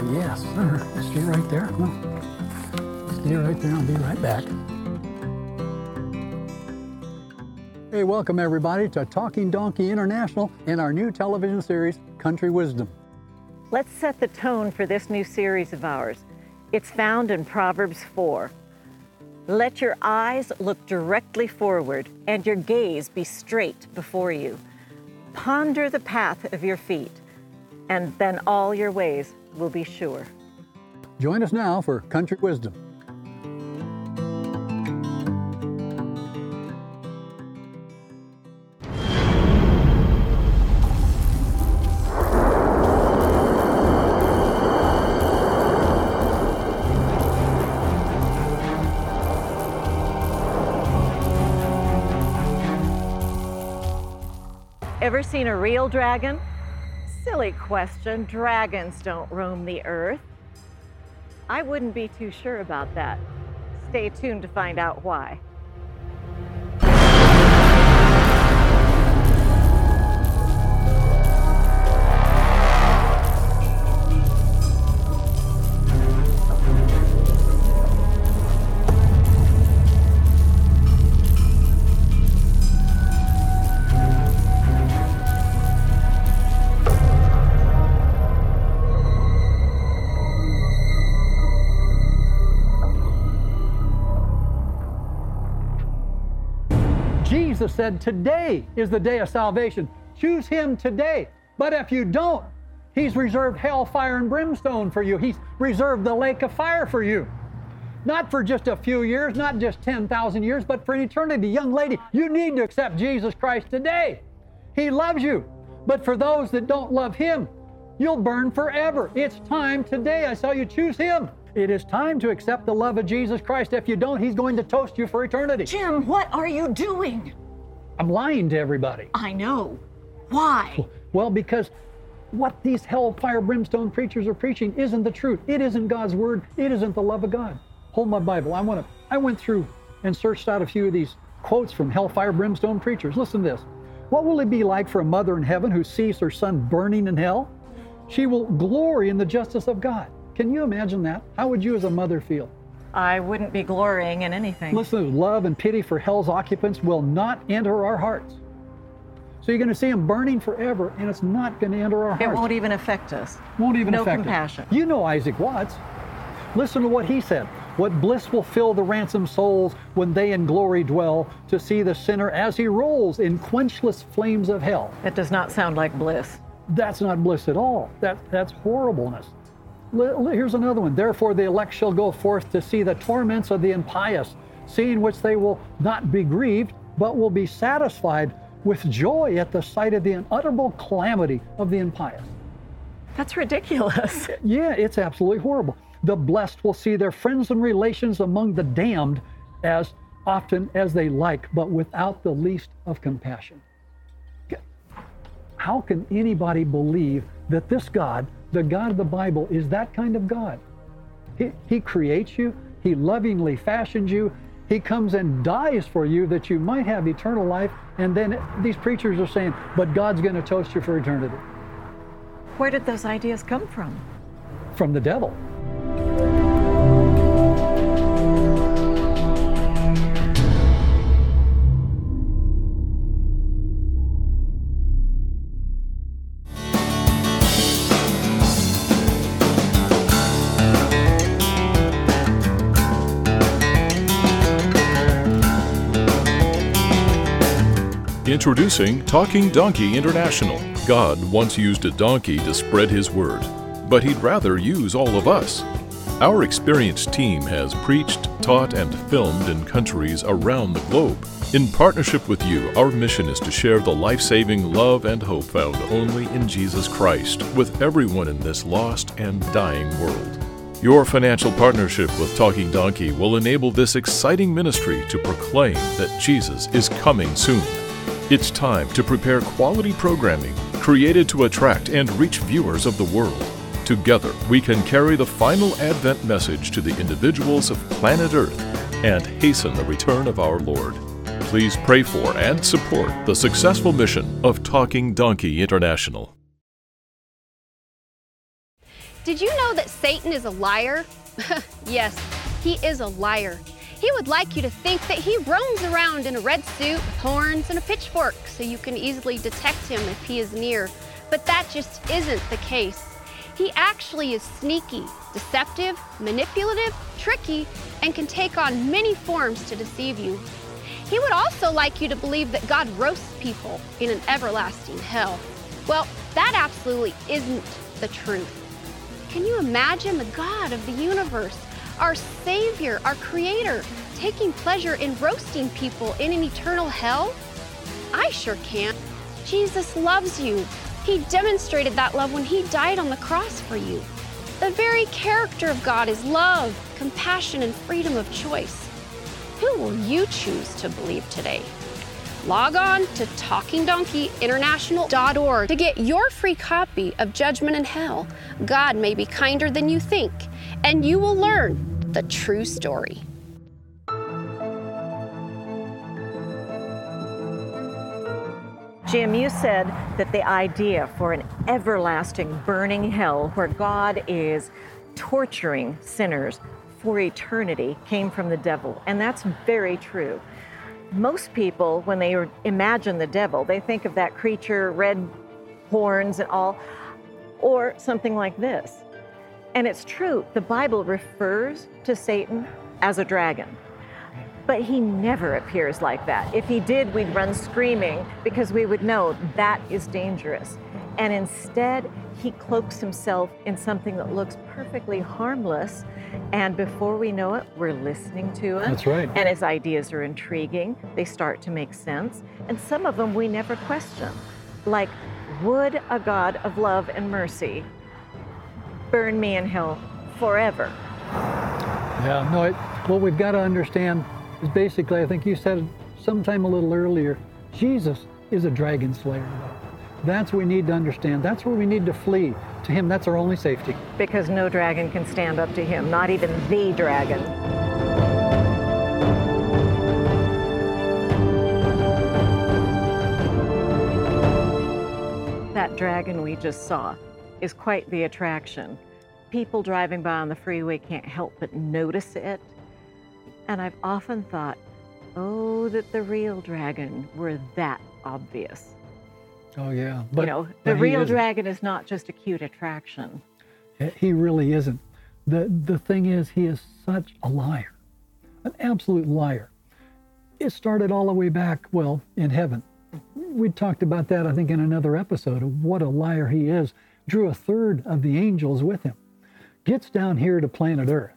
Oh, yes, sir. Stay right there. Stay right there. I'll be right back. Hey, welcome everybody to Talking Donkey International and our new television series, Country Wisdom. Let's set the tone for this new series of ours. It's found in Proverbs 4. Let your eyes look directly forward and your gaze be straight before you. Ponder the path of your feet, and then all your ways will be sure. Join us now for Country Wisdom. Ever seen a real dragon? Silly question. Dragons don't roam the earth. I wouldn't be too sure about that. Stay tuned to find out why. Jesus said, Today is the day of salvation. Choose Him today. But if you don't, He's reserved hell, fire, and brimstone for you. He's reserved the lake of fire for you. Not for just a few years, not just 10,000 years, but for an eternity. Young lady, you need to accept Jesus Christ today. He loves you. But for those that don't love Him, you'll burn forever. It's time today. I saw you choose Him. It is time to accept the love of Jesus Christ. If you don't, He's going to toast you for eternity. Jim, what are you doing? I'm lying to everybody. I know. Why? Well, because what these hellfire brimstone preachers are preaching isn't the truth. It isn't God's word. It isn't the love of God. Hold my Bible. I want to. I went through and searched out a few of these quotes from hellfire brimstone preachers. Listen to this. What will it be like for a mother in heaven who sees her son burning in hell? She will glory in the justice of God. Can you imagine that? How would you as a mother feel? I wouldn't be glorying in anything. Listen, love and pity for hell's occupants will not enter our hearts. So you're going to see them burning forever, and it's not going to enter our hearts. It won't even affect us. Won't even no affect compassion. You know Isaac Watts. Listen to what he said. What bliss will fill the ransomed souls when they in glory dwell to see the sinner as he rolls in quenchless flames of hell. That does not sound like bliss. That's not bliss at all. That, that's horribleness. Here's another one. Therefore, the elect shall go forth to see the torments of the impious, seeing which they will not be grieved, but will be satisfied with joy at the sight of the unutterable calamity of the impious. That's ridiculous. Yeah, it's absolutely horrible. The blessed will see their friends and relations among the damned as often as they like, but without the least of compassion. How can anybody believe that this God, the God of the Bible, is that kind of God? He, he creates you, He lovingly fashions you, He comes and dies for you that you might have eternal life, and then these preachers are saying, but God's going to toast you for eternity Where did those ideas come from? from the devil. Introducing Talking Donkey International. God once used a donkey to spread his word, but he'd rather use all of us. Our experienced team has preached, taught, and filmed in countries around the globe. In partnership with you, our mission is to share the life saving love and hope found only in Jesus Christ with everyone in this lost and dying world. Your financial partnership with Talking Donkey will enable this exciting ministry to proclaim that Jesus is coming soon. It's time to prepare quality programming created to attract and reach viewers of the world. Together, we can carry the final Advent message to the individuals of planet Earth and hasten the return of our Lord. Please pray for and support the successful mission of Talking Donkey International. Did you know that Satan is a liar? yes, he is a liar. He would like you to think that he roams around in a red suit with horns and a pitchfork so you can easily detect him if he is near. But that just isn't the case. He actually is sneaky, deceptive, manipulative, tricky, and can take on many forms to deceive you. He would also like you to believe that God roasts people in an everlasting hell. Well, that absolutely isn't the truth. Can you imagine the God of the universe, our Savior, our Creator, taking pleasure in roasting people in an eternal hell? I sure can't. Jesus loves you. He demonstrated that love when He died on the cross for you. The very character of God is love, compassion, and freedom of choice. Who will you choose to believe today? Log on to TalkingDonkeyInternational.org to get your free copy of Judgment and Hell. God may be kinder than you think, and you will learn the true story. Jim, you said that the idea for an everlasting burning hell where God is torturing sinners for eternity came from the devil, and that's very true. Most people, when they imagine the devil, they think of that creature, red horns and all, or something like this. And it's true, the Bible refers to Satan as a dragon. But he never appears like that. If he did, we'd run screaming because we would know that is dangerous. And instead, he cloaks himself in something that looks perfectly harmless. And before we know it, we're listening to him. That's right. And his ideas are intriguing. They start to make sense. And some of them we never question. Like, would a God of love and mercy burn me in hell forever? Yeah, no, it, what we've got to understand is basically, I think you said sometime a little earlier, Jesus is a dragon slayer. That's what we need to understand. That's where we need to flee to him. That's our only safety. Because no dragon can stand up to him, not even the dragon. That dragon we just saw is quite the attraction. People driving by on the freeway can't help but notice it. And I've often thought, oh, that the real dragon were that obvious. Oh yeah, But, you know, the real dragon is not just a cute attraction. He really isn't. The the thing is, he is such a liar, an absolute liar. It started all the way back, well, in heaven. Mm-hmm. We talked about that, I think, in another episode of what a liar he is. Drew a third of the angels with him. Gets down here to planet Earth.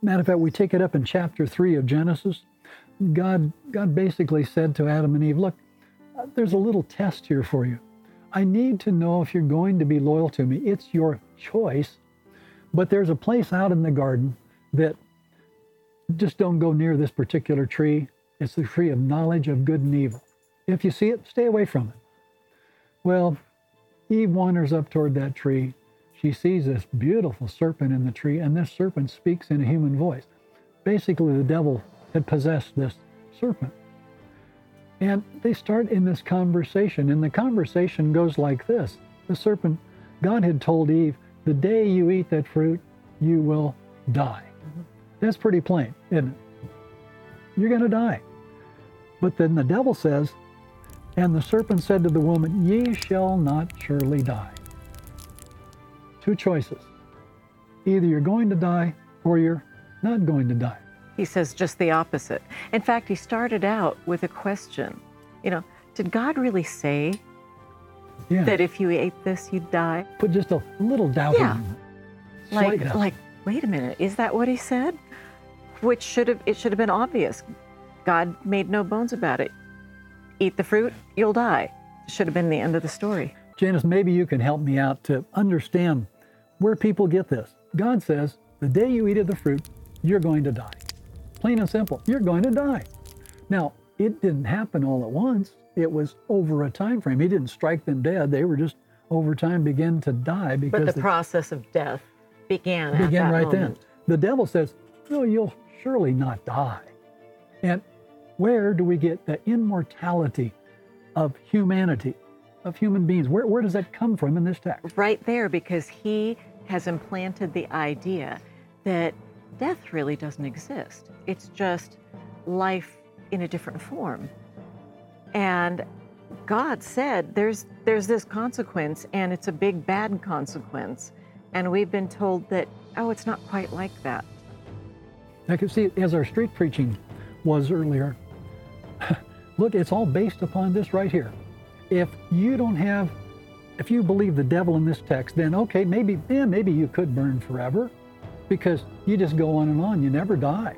Matter of fact, we take it up in chapter three of Genesis. God, God basically said to Adam and Eve, "Look, there's a little test here for you. I need to know if you're going to be loyal to me. It's your choice. But there's a place out in the garden that just don't go near this particular tree. It's the tree of knowledge of good and evil. If you see it, stay away from it. Well, Eve wanders up toward that tree. She sees this beautiful serpent in the tree, and this serpent speaks in a human voice. Basically, the devil had possessed this serpent. And they start in this conversation, and the conversation goes like this The serpent, God had told Eve, the day you eat that fruit, you will die. That's pretty plain, isn't it? You're going to die. But then the devil says, And the serpent said to the woman, Ye shall not surely die. Two choices. Either you're going to die or you're not going to die. He says just the opposite. In fact, he started out with a question. You know, did God really say Yeah. that if you ate this, you'd die? Put just a little doubt Yeah. in it. Like, doubt. like, wait a minute, is that what he said? Which should have it should have been obvious. God made no bones about it. Eat the fruit, you'll die. Should have been the end of the story. Janice, maybe you can help me out to understand where people get this. God says, the day you eat of the fruit, you're going to die. Plain and simple, you're going to die. Now, it didn't happen all at once. It was over a time frame. He didn't strike them dead. They were just over time begin to die because But the they process of death began, began right moment. then. The devil says, No, you'll surely not die. And where do we get the immortality of humanity, of human beings? Where, where does that come from in this text? Right there, because he has implanted the idea that death really doesn't exist. It's just life in a different form. And God said there's there's this consequence and it's a big bad consequence. And we've been told that oh it's not quite like that. I can see as our street preaching was earlier. Look, it's all based upon this right here. If you don't have if you believe the devil in this text, then okay, maybe yeah, maybe you could burn forever because you just go on and on, you never die.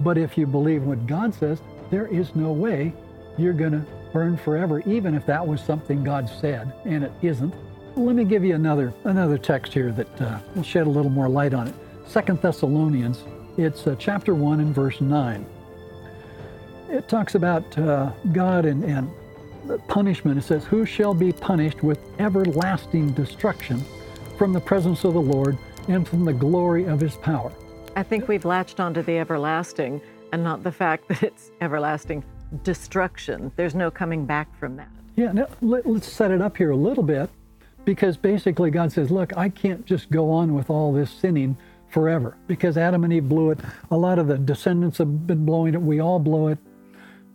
But if you believe what God says, there is no way you're going to burn forever, even if that was something God said, and it isn't. Let me give you another another text here that uh, will shed a little more light on it. Second Thessalonians, it's uh, chapter one and verse nine. It talks about uh, God and, and punishment. It says, "Who shall be punished with everlasting destruction from the presence of the Lord and from the glory of His power." I think we've latched onto the everlasting and not the fact that it's everlasting destruction. There's no coming back from that. Yeah, now, let, us set it up here a little bit because basically God says, look, I can't just go on with all this sinning forever because Adam and Eve blew it. A lot of the descendants have been blowing it. We all blow it.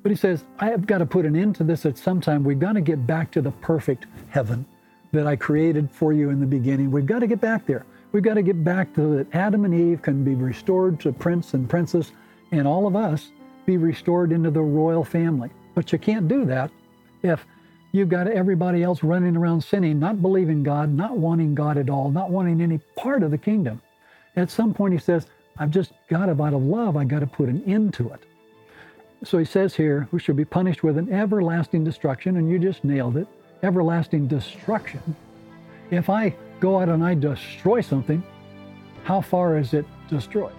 But he says, I have got to put an end to this at some time. We've got to get back to the perfect heaven that I created for you in the beginning. We've got to get back there. We've got to get back to that Adam and Eve can be restored to prince and princess, and all of us be restored into the royal family. But you can't do that if you've got everybody else running around sinning, not believing God, not wanting God at all, not wanting any part of the kingdom. At some point, he says, I've just got to, out of love, I got to put an end to it. So he says here, we should be punished with an everlasting destruction, and you just nailed it everlasting destruction. If I go out and I destroy something, how far is it destroyed?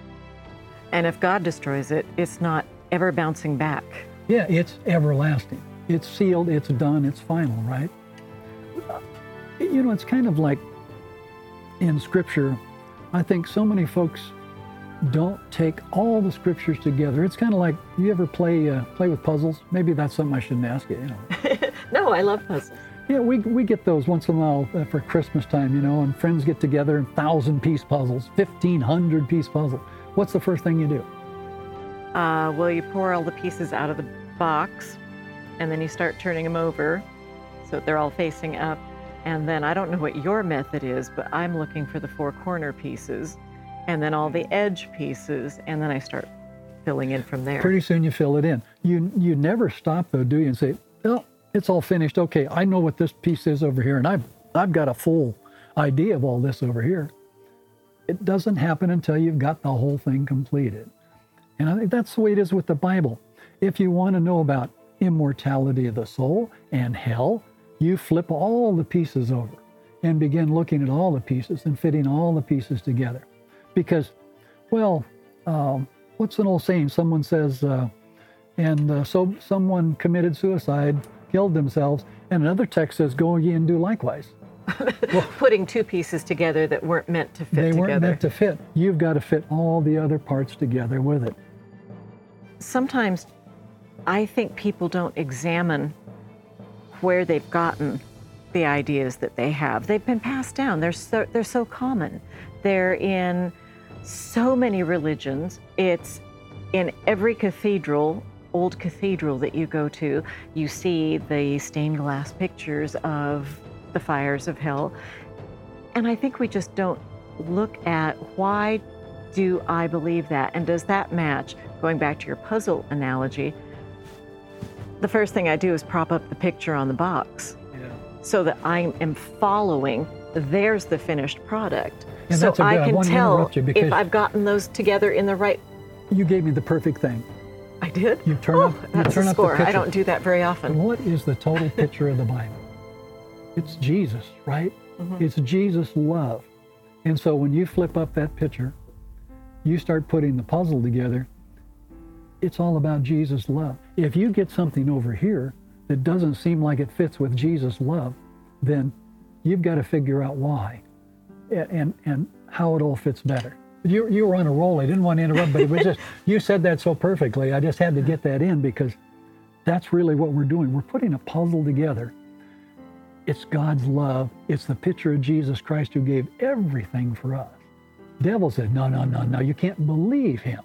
And if God destroys it, it's not ever bouncing back. Yeah, it's everlasting. It's sealed, it's done, it's final, right? You know, it's kind of like in Scripture, I think so many folks don't take all the scriptures together. It's kind of like you ever play uh, play with puzzles. Maybe that's something I shouldn't ask you. you know. no, I love puzzles. Yeah, we, we get those once in a while uh, for Christmas time, you know, and friends get together and thousand piece puzzles, fifteen hundred piece puzzle. What's the first thing you do? Uh, well, you pour all the pieces out of the box and then you start turning them over so they're all facing up. And then I don't know what your method is, but I'm looking for the four corner pieces and then all the edge pieces, and then I start filling in from there. Pretty soon you fill it in. You you never stop though, do you? And say, "Oh, it's all finished. Okay, I know what this piece is over here, and I've I've got a full idea of all this over here." It doesn't happen until you've got the whole thing completed. And I think that's the way it is with the Bible. If you want to know about immortality of the soul and hell, you flip all the pieces over and begin looking at all the pieces and fitting all the pieces together. Because, well, um, what's an old saying? Someone says, uh, and uh, so someone committed suicide, killed themselves, and another text says, go ye and do likewise. well, putting two pieces together that weren't meant to fit they together. weren't meant to fit. You've got to fit all the other parts together with it. Sometimes I think people don't examine where they've gotten the ideas that they have. They've been passed down. They're so they're so common. They're in so many religions. It's in every cathedral, old cathedral that you go to, you see the stained glass pictures of the fires of hell. And I think we just don't look at why do I believe that? And does that match? Going back to your puzzle analogy, the first thing I do is prop up the picture on the box yeah. so that I am following there's the finished product. And so I can I tell if I've gotten those together in the right. You gave me the perfect thing. I did. You turn oh, up. That's you turn a score. I don't do that very often. What is the total picture of the Bible? It's Jesus, right? Mm-hmm. It's Jesus' love. And so when you flip up that picture, you start putting the puzzle together, it's all about Jesus' love. If you get something over here that doesn't seem like it fits with Jesus' love, then you've got to figure out why and, and, how it all fits better. You, you were on a roll. I didn't want to interrupt, but it was just, you said that so perfectly. I just had to get that in because that's really what we're doing. We're putting a puzzle together It's God's love. It's the picture of Jesus Christ who gave everything for us. Devil said, no, no, no, no, you can't believe him.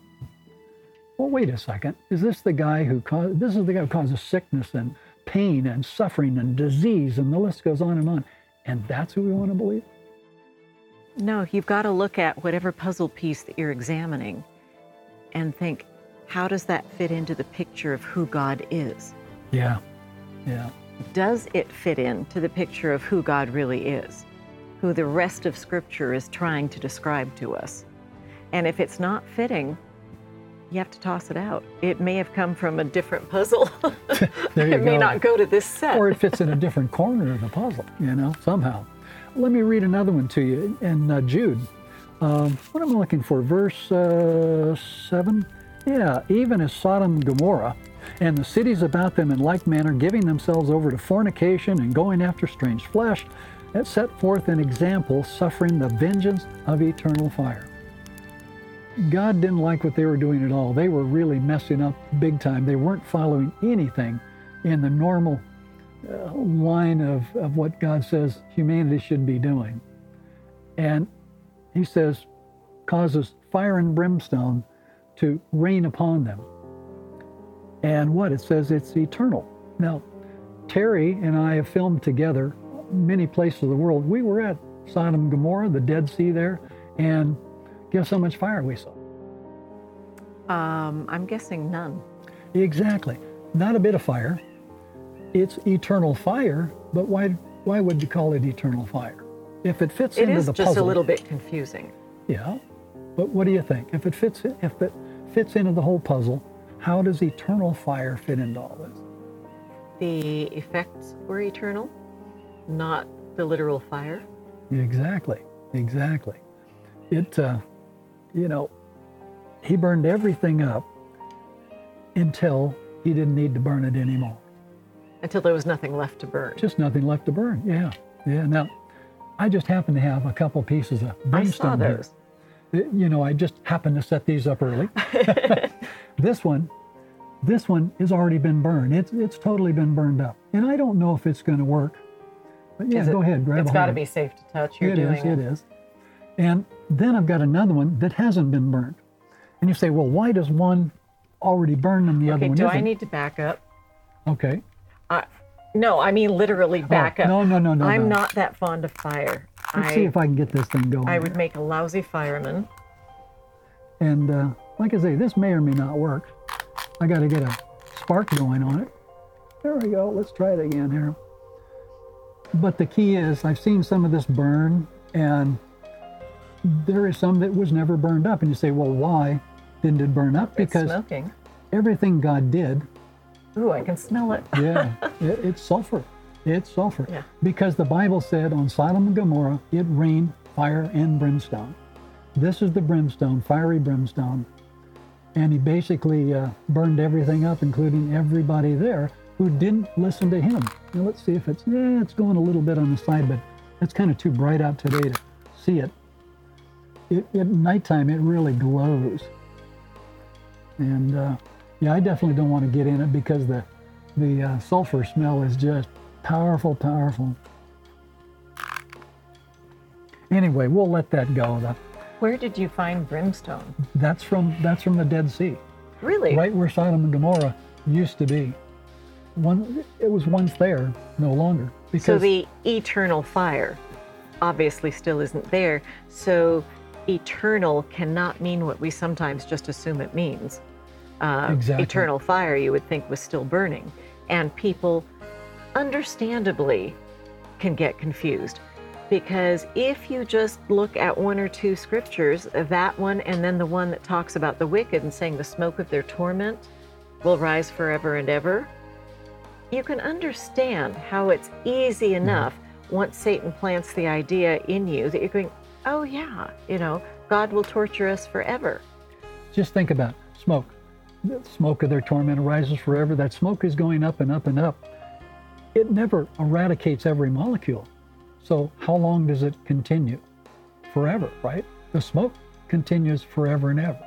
Well, wait a second. Is this the guy who caused, this is the guy who causes sickness and pain and suffering and disease and the list goes on and on. And that's who we want to believe? No, you've got to look at whatever puzzle piece that you're examining and think, how does that fit into the picture of who God is? Yeah, yeah. Does it fit into the picture of who God really is? Who the rest of Scripture is trying to describe to us? And if it's not fitting, you have to toss it out. It may have come from a different puzzle. There you it may not go to this set. or it fits in a different corner of the puzzle, you know, somehow. Let me read another one to you in uh, Jude. Um, what am I looking for? Verse uh, 7? Yeah, even as Sodom and Gomorrah and the cities about them in like manner, giving themselves over to fornication and going after strange flesh, that set forth an example, suffering the vengeance of eternal fire. God didn't like what they were doing at all. They were really messing up big time. They weren't following anything in the normal uh, line of, of what God says humanity should be doing. And he says, causes fire and brimstone to rain upon them. And what? It says it's eternal. Now, Terry and I have filmed together many places of the world. We were at Sodom and Gomorrah, the Dead Sea there, and guess how much fire we saw? Um, I'm guessing none. Exactly. Not a bit of fire. It's eternal fire, but why why would you call it eternal fire? If it fits It into is the just a little bit confusing. Yeah. But what do you think? If it fits if it fits into the whole puzzle, how does eternal fire fit into all this? The effects were eternal, not the literal fire. Exactly. Exactly. It uh, you know, he burned everything up until he didn't need to burn it anymore. Until there was nothing left to burn. Just nothing left to burn. Yeah. Yeah. Now, I just happen to have a couple pieces of I saw brimstone here. Uh, You know, I just happened to set these up early. this one, this one has already been burned. It's it's totally been burned up, and I don't know if it's going to work. But yeah, it- go ahead, grab It's got to be safe to touch. You're It doing is, it is. And then I've got another one that hasn't been burned. And you say, well, why does one already burn and the other Okay, one do isn't? I need to back up? okay. Uh, no, I mean literally back up. Oh, no, no, no, no, I'm no. not that fond of fire. Let's I, see if I can get this thing going. I would here. make a lousy fireman. And uh, like I say, this may or may not work. I got to get a spark going on it. There we go. Let's try it again here. But the key is, I've seen some of this burn, and there is some that was never burned up. And you say, well, why didn't it burn up? It's Because smoking. everything God did, Ooh, I can smell it. yeah, it, it's sulfur. It's sulfur. Yeah. Because the Bible said on Sodom and Gomorrah, it rained fire and brimstone. This is the brimstone, fiery brimstone. And he basically uh, burned everything up, including everybody there who didn't listen to him. Now let's see if it's, yeah, it's going a little bit on the side, but it's kind of too bright out today to see it. It at nighttime, it really glows. And uh, yeah, I definitely don't want to get in it because the, the uh, sulfur smell is just powerful, powerful. Anyway, we'll let that go. That, Where did you find brimstone? that's from that's from the Dead Sea, Really? right where Sodom and Gomorrah used to be. One, it was once there, no longer. Because So the eternal fire obviously still isn't there. So eternal cannot mean what we sometimes just assume it means. Uh, Exactly. Eternal fire, you would think, was still burning. And people, understandably, can get confused. Because if you just look at one or two scriptures, that one and then the one that talks about the wicked and saying the smoke of their torment will rise forever and ever, you can understand how it's easy enough once Satan plants the idea in you that you're going, oh, yeah, you know, God will torture us forever. just think about smoke. The smoke of their torment arises forever. That smoke is going up and up and up. It never eradicates every molecule. So how long does it continue? Forever, right? The smoke continues forever and ever.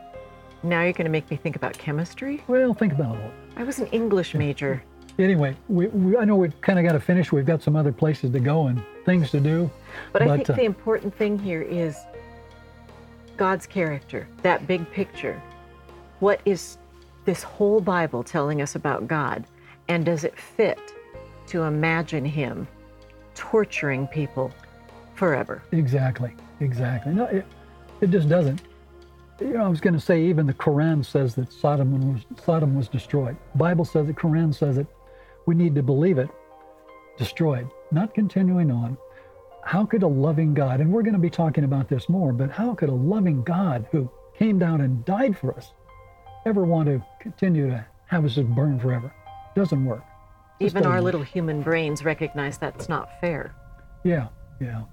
Now you're going to make me think about chemistry. Well, think about it. I was an English major. Anyway, we, we, I know we've kind of got to finish. We've got some other places to go and things to do. But, I think uh, the important thing here is God's character, that big picture. What is this whole Bible telling us about God? And does it fit to imagine Him torturing people forever? Exactly, exactly. No, it, it just doesn't. You know, I was going to say even the Quran says that Sodom was Sodom was destroyed. Bible says it. Quran says it. We need to believe it. Destroyed, not continuing on. How could a loving God, and we're going to be talking about this more, but how could a loving God who came down and died for us ever want to continue to have us just burn forever? Doesn't work. Just Even our doesn't work. little human brains recognize that's not fair. Yeah, yeah.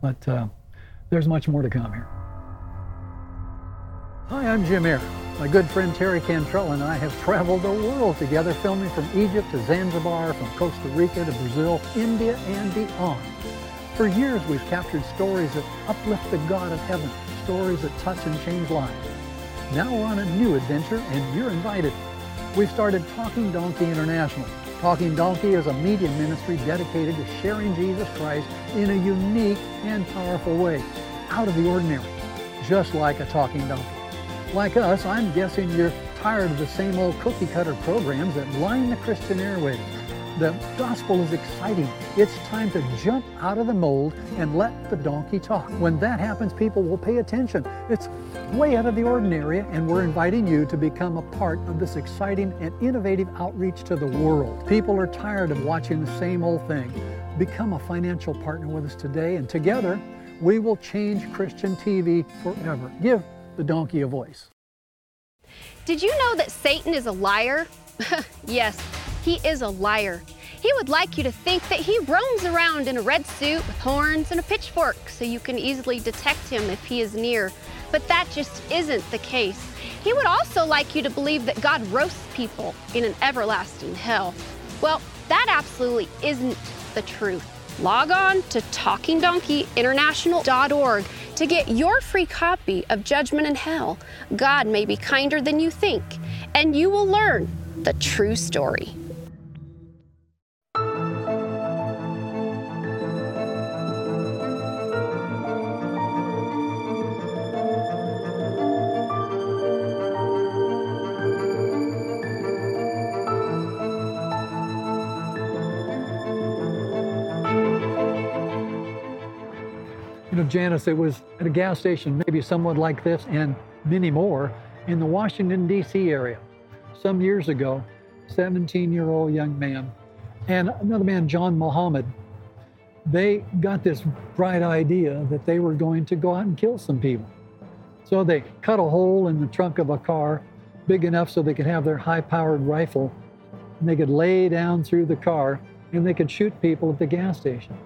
But uh, there's much more to come here. Hi, I'm Jim Ayer. My good friend Terry Cantrell and I have traveled the world together, filming from Egypt to Zanzibar, from Costa Rica to Brazil, India, and beyond. For years, we've captured stories that uplift the God of heaven, stories that touch and change lives. Now we're on a new adventure, and you're invited. We've started Talking Donkey International. Talking Donkey is a media ministry dedicated to sharing Jesus Christ in a unique and powerful way, out of the ordinary, just like a talking donkey. Like us, I'm guessing you're tired of the same old cookie cutter programs that line the Christian airwaves. The gospel is exciting. It's time to jump out of the mold and let the donkey talk. When that happens, people will pay attention. It's way out of the ordinary, and we're inviting you to become a part of this exciting and innovative outreach to the world. People are tired of watching the same old thing. Become a financial partner with us today, and together we will change Christian TV forever. Give the donkey a voice. Did you know that Satan is a liar? yes, he is a liar. He would like you to think that he roams around in a red suit with horns and a pitchfork so you can easily detect him if he is near. But that just isn't the case. He would also like you to believe that God roasts people in an everlasting hell. Well, that absolutely isn't the truth. Log on to TalkingDonkeyInternational.org to get your free copy of Judgment and Hell. God may be kinder than you think, and you will learn the true story. Janice, it was at a gas station, maybe somewhat like this, and many more in the Washington, D.C. area. Some years ago, 17 year old young man and another man, John Muhammad, they got this bright idea that they were going to go out and kill some people. So they cut a hole in the trunk of a car big enough so they could have their high powered rifle and they could lay down through the car and they could shoot people at the gas station.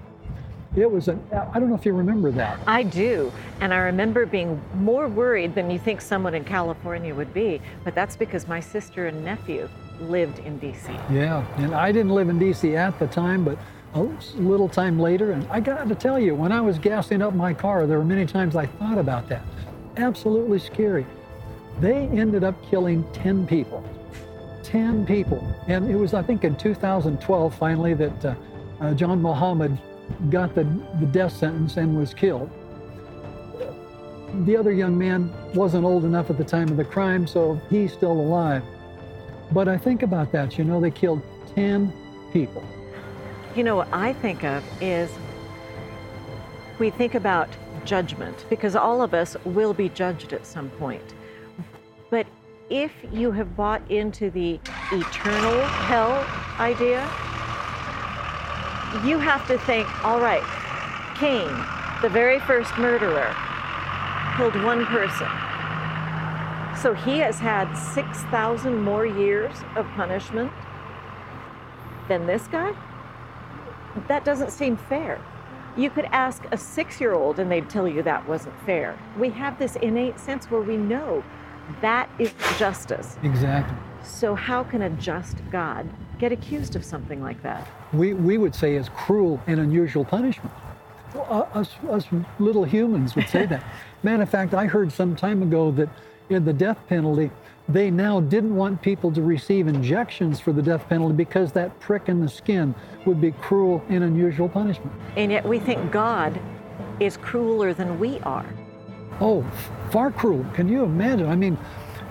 It was an, I don't know if you remember that. I do. And I remember being more worried than you think someone in California would be. But that's because my sister and nephew lived in DC. Yeah, and I didn't live in DC at the time, but a little time later, and I got to tell you, when I was gassing up my car, there were many times I thought about that. Absolutely scary. They ended up killing 10 people. 10 people. And it was, I think, in 2012 finally that uh, uh, John Muhammad got the, the death sentence and was killed. The other young man wasn't old enough at the time of the crime, so he's still alive. But I think about that, you know, they killed 10 people. You know, what I think of is we think about judgment because all of us will be judged at some point. But if you have bought into the eternal hell idea, you have to think, all right, Cain, the very first murderer, killed one person. So he has had 6,000 more years of punishment than this guy? That doesn't seem fair. You could ask a six year old and they'd tell you that wasn't fair. We have this innate sense where we know that is justice. Exactly. So, how can a just God get accused of something like that? We, we would say is cruel and unusual punishment. Well, uh, us, us little humans would say that. Matter of fact, I heard some time ago that in the death penalty, they now didn't want people to receive injections for the death penalty because that prick in the skin would be cruel and unusual punishment. And yet we think God is crueler than we are. Oh, far cruel. Can you imagine? I mean,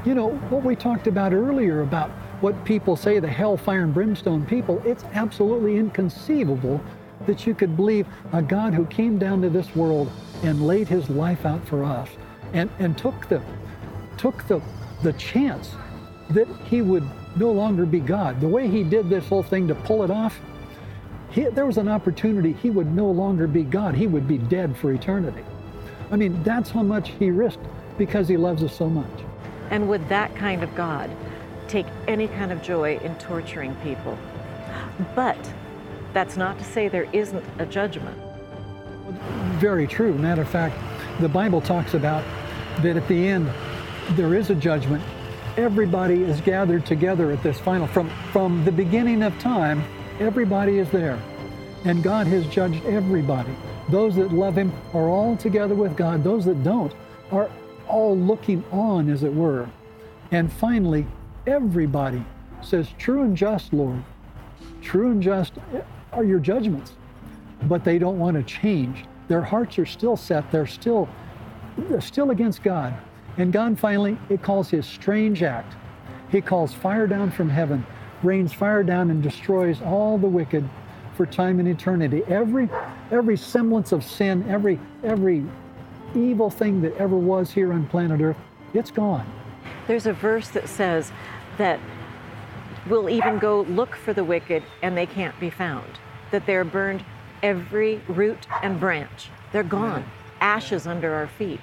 you know, what we talked about earlier about what people say the hellfire and brimstone people, it's absolutely inconceivable that you could believe a God who came down to this world and laid his life out for us and, and took the took the the chance that he would no longer be God. The way he did this whole thing to pull it off, he, there was an opportunity he would no longer be God. He would be dead for eternity. I mean, that's how much he risked because he loves us so much. And with that kind of God take any kind of joy in torturing people? But that's not to say there isn't a judgment. Very true. Matter of fact, the Bible talks about that at the end there is a judgment. Everybody is gathered together at this final. From from the beginning of time, everybody is there. And God has judged everybody. Those that love him are all together with God. Those that don't are all looking on, as it were. And finally, everybody says, True and just, Lord. True and just are your judgments. But they don't want to change. Their hearts are still set. They're still, they're still against God. And God finally, it calls his strange act. He calls fire down from heaven, rains fire down and destroys all the wicked for time and eternity. Every every semblance of sin, every every evil thing that ever was here on planet Earth, it's gone. There's a verse that says that we'll even go look for the wicked and they can't be found. That they're burned every root and branch. They're gone. Ashes under our feet,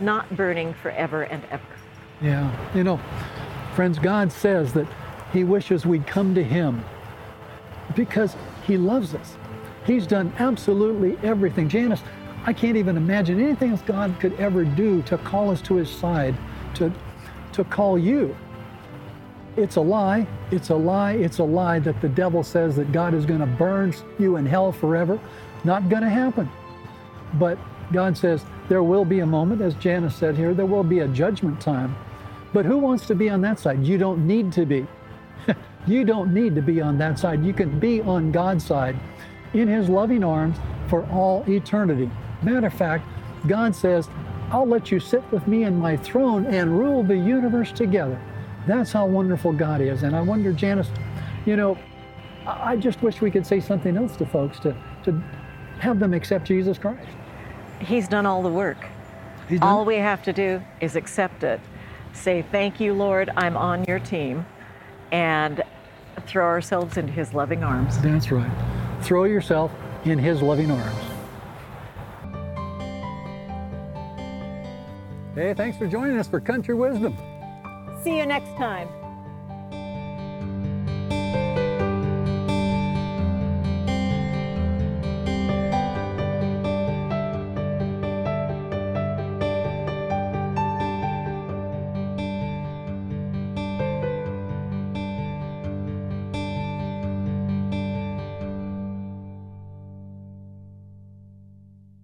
not burning forever and ever. Yeah, you know, friends, God says that He wishes we'd come to Him because He loves us. He's done absolutely everything. Janice, I can't even imagine anything else God could ever do to call us to His side, to, to call you. It's a lie. It's a lie. It's a lie that the devil says that God is going to burn you in hell forever. Not going to happen. But God says there will be a moment, as Janice said here, there will be a judgment time. But who wants to be on that side? You don't need to be. you don't need to be on that side. You can be on God's side in His loving arms for all eternity. Matter of fact, God says, I'll let you sit with me in my throne and rule the universe together. That's how wonderful God is. And I wonder, Janice, you know, I just wish we could say something else to folks to, to have them accept Jesus Christ. He's done all the work. All we have to do is accept it. Say, Thank you, Lord, I'm on your team, and throw ourselves into his loving arms. That's right. Throw yourself in His loving arms. Hey, thanks for joining us for Country Wisdom. See you next time.